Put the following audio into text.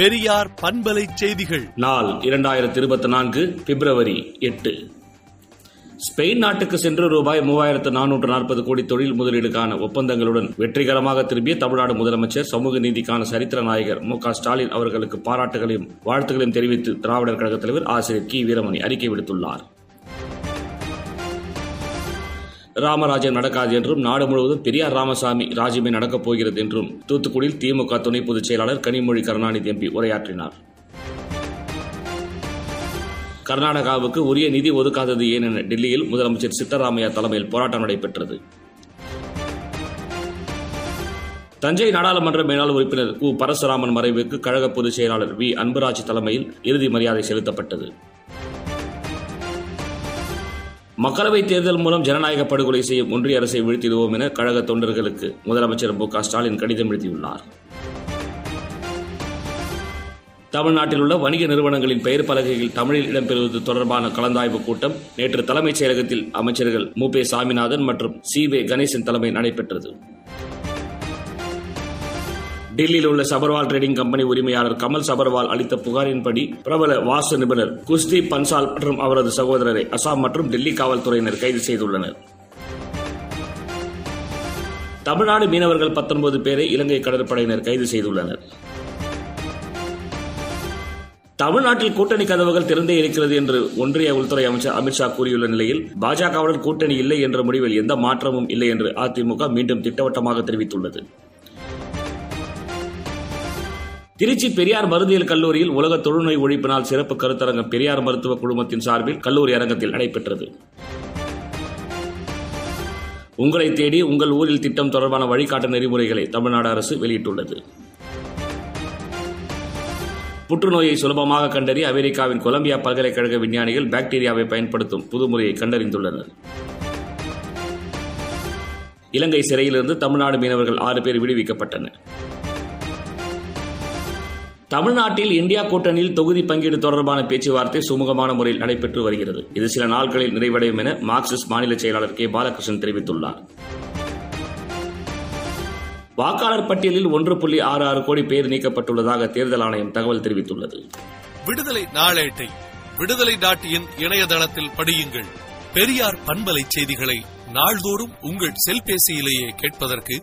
பெரியார் பண்பலை செய்திகள். நாள் இரண்டாயிரத்தி இருபத்தி நான்கு பிப்ரவரி எட்டு. ஸ்பெயின் நாட்டுக்கு சென்று ரூபாய் மூவாயிரத்து நானூற்று நாற்பது கோடி தொழில் முதலீடுக்கான ஒப்பந்தங்களுடன் வெற்றிகரமாக திரும்பிய தமிழ்நாடு முதலமைச்சர் சமூக நீதிக்கான சரித்திர நாயகர் மு க ஸ்டாலின் அவர்களுக்கு பாராட்டுகளையும் வாழ்த்துக்களையும் தெரிவித்து திராவிடர் கழக தலைவர் ஆசிரியர் கி வீரமணி அறிக்கை விடுத்துள்ளார். ராமராஜ்யம் நடக்காது என்றும் நாடு முழுவதும் பெரியார் ராமசாமி ராஜ்யமே நடக்கப் போகிறது என்றும் தூத்துக்குடியில் திமுக துணை பொதுச் செயலாளர் கனிமொழி கருணாநிதி எம்பி உரையாற்றினார். கர்நாடகாவுக்கு உரிய நிதி ஒதுக்காதது ஏன் என டெல்லியில் முதலமைச்சர் சித்தராமையா தலைமையில் போராட்டம் நடைபெற்றது. தஞ்சை நாடாளுமன்ற மேலாள் உறுப்பினர் கு. பரசுராமன் மறைவுக்கு கழக பொதுச் செயலாளர் வி. அன்புராஜ் தலைமையில் இறுதி மரியாதை செலுத்தப்பட்டது. மக்களவைத் தேர்தல் மூலம் ஜனநாயக படுகொலை செய்யும் ஒன்றிய அரசை வீழ்த்திடுவோம் என கழக தொண்டர்களுக்கு முதலமைச்சர் மு ஸ்டாலின் கடிதம் எழுதியுள்ளார். தமிழ்நாட்டில் உள்ள வணிக நிறுவனங்களின் பெயர் பலகையில் தமிழில் இடம்பெறுவது தொடர்பான கலந்தாய்வு கூட்டம் நேற்று தலைமைச் செயலகத்தில் அமைச்சர்கள் மு சாமிநாதன் மற்றும் சி வே கணேசன் தலைமை நடைபெற்றது. டெல்லியில் உள்ள சபர்வால் ட்ரேடிங் கம்பெனி உரிமையாளர் கமல் சபர்வால் அளித்த புகாரின்படி பிரபல வாஸ்து நிபுணர் குஸ்தி பன்சால் மற்றும் அவரது சகோதரரை அசாம் மற்றும் டெல்லி காவல்துறையினர் கைது செய்துள்ளனர். தமிழ்நாடு மீனவர்கள் 19 பேரை இலங்கை கடற்படையினர் கைது செய்துள்ளனர். தமிழ்நாட்டில் கூட்டணி கதவுகள் திறந்தே இருக்கிறது என்று ஒன்றிய உள்துறை அமைச்சர் அமித்ஷா கூறியுள்ள நிலையில் பாஜகவுடன் கூட்டணி இல்லை என்ற முடிவில் எந்த மாற்றமும் இல்லை என்று அதிமுக மீண்டும் திட்டவட்டமாக தெரிவித்துள்ளது. திருச்சி பெரியார் மருந்தியல் கல்லூரியில் உலக தொழுநோய் ஒழிப்பு நாள் சிறப்பு கருத்தரங்கம் பெரியார் மருத்துவ குழுமத்தின் சார்பில் கல்லூரி அரங்கத்தில் நடைபெற்றது. உங்களை தேடி உங்கள் ஊரில் திட்டம் தொடர்பான வழிகாட்டு நெறிமுறைகளை தமிழ்நாடு அரசு வெளியிட்டுள்ளது. புற்றுநோயை சுலபமாக கண்டறிய அமெரிக்காவின் கொலம்பியா பல்கலைக்கழக விஞ்ஞானிகள் பாக்டீரியாவை பயன்படுத்தும் புதுமுறையை கண்டறிந்துள்ளனர். இலங்கை சிறையிலிருந்து தமிழ்நாடு மீனவர்கள் ஆறு பேர் விடுவிக்கப்பட்டனர். தமிழ்நாட்டில் இந்தியா கூட்டணியில் தொகுதி பங்கீடு தொடர்பான பேச்சுவார்த்தை சுமூகமான முறையில் நடைபெற்று வருகிறது. இது சில நாட்களில் நிறைவடையும் என மார்க்சிஸ்ட் மாநில செயலாளர் கே. பாலகிருஷ்ணன் தெரிவித்துள்ளார். வாக்காளர் பட்டியலில் ஒன்று புள்ளி ஆறு ஆறு கோடி பேர் நீக்கப்பட்டுள்ளதாக தேர்தல் ஆணையம் தகவல் தெரிவித்துள்ளது. விடுதலை நாளேட்டை விடுதலை டாட் இன் இணையதளத்தில் படியுங்கள். பெரியார் பண்பலை செய்திகளை நாள்தோறும் உங்கள் செல்பேசியிலேயே கேட்பதற்கு